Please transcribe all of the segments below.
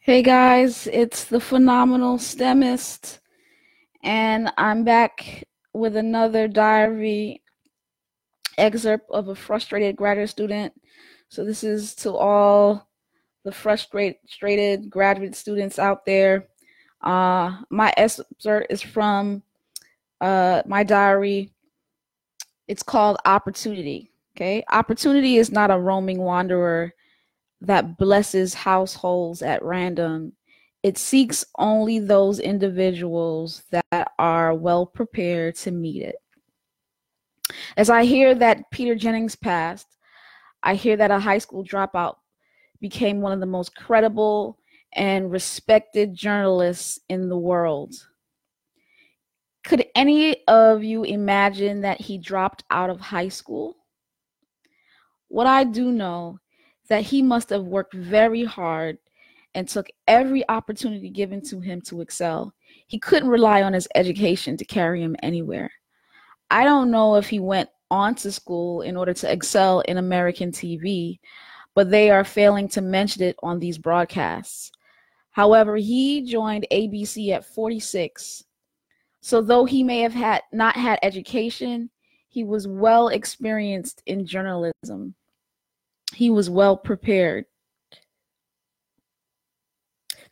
Hey guys, it's the phenomenal STEMist, and I'm back with another diary excerpt of a frustrated graduate student. So, this is to all the frustrated graduate students out there. Uh, my excerpt is from uh, my diary. It's called Opportunity. Okay, opportunity is not a roaming wanderer that blesses households at random. It seeks only those individuals that are well prepared to meet it. As I hear that Peter Jennings passed, I hear that a high school dropout became one of the most credible and respected journalists in the world. Could any of you imagine that he dropped out of high school? What I do know that he must have worked very hard and took every opportunity given to him to excel. He couldn't rely on his education to carry him anywhere. I don't know if he went on to school in order to excel in American TV, but they are failing to mention it on these broadcasts. However, he joined ABC at 46. So though he may have had not had education, he was well experienced in journalism he was well prepared.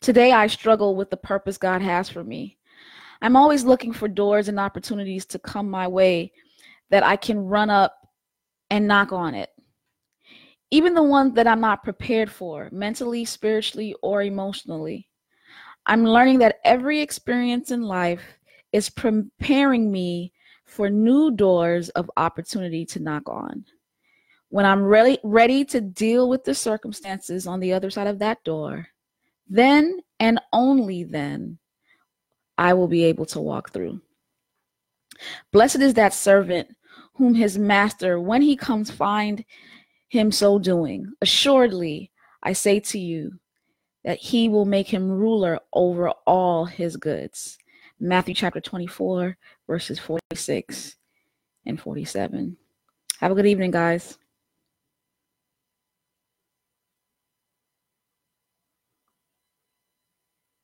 Today, I struggle with the purpose God has for me. I'm always looking for doors and opportunities to come my way that I can run up and knock on it. Even the ones that I'm not prepared for, mentally, spiritually, or emotionally. I'm learning that every experience in life is preparing me for new doors of opportunity to knock on. When I'm really ready to deal with the circumstances on the other side of that door, then and only then I will be able to walk through. Blessed is that servant whom his master, when he comes, find him so doing. Assuredly, I say to you that he will make him ruler over all his goods. Matthew chapter 24, verses 46 and 47. Have a good evening, guys.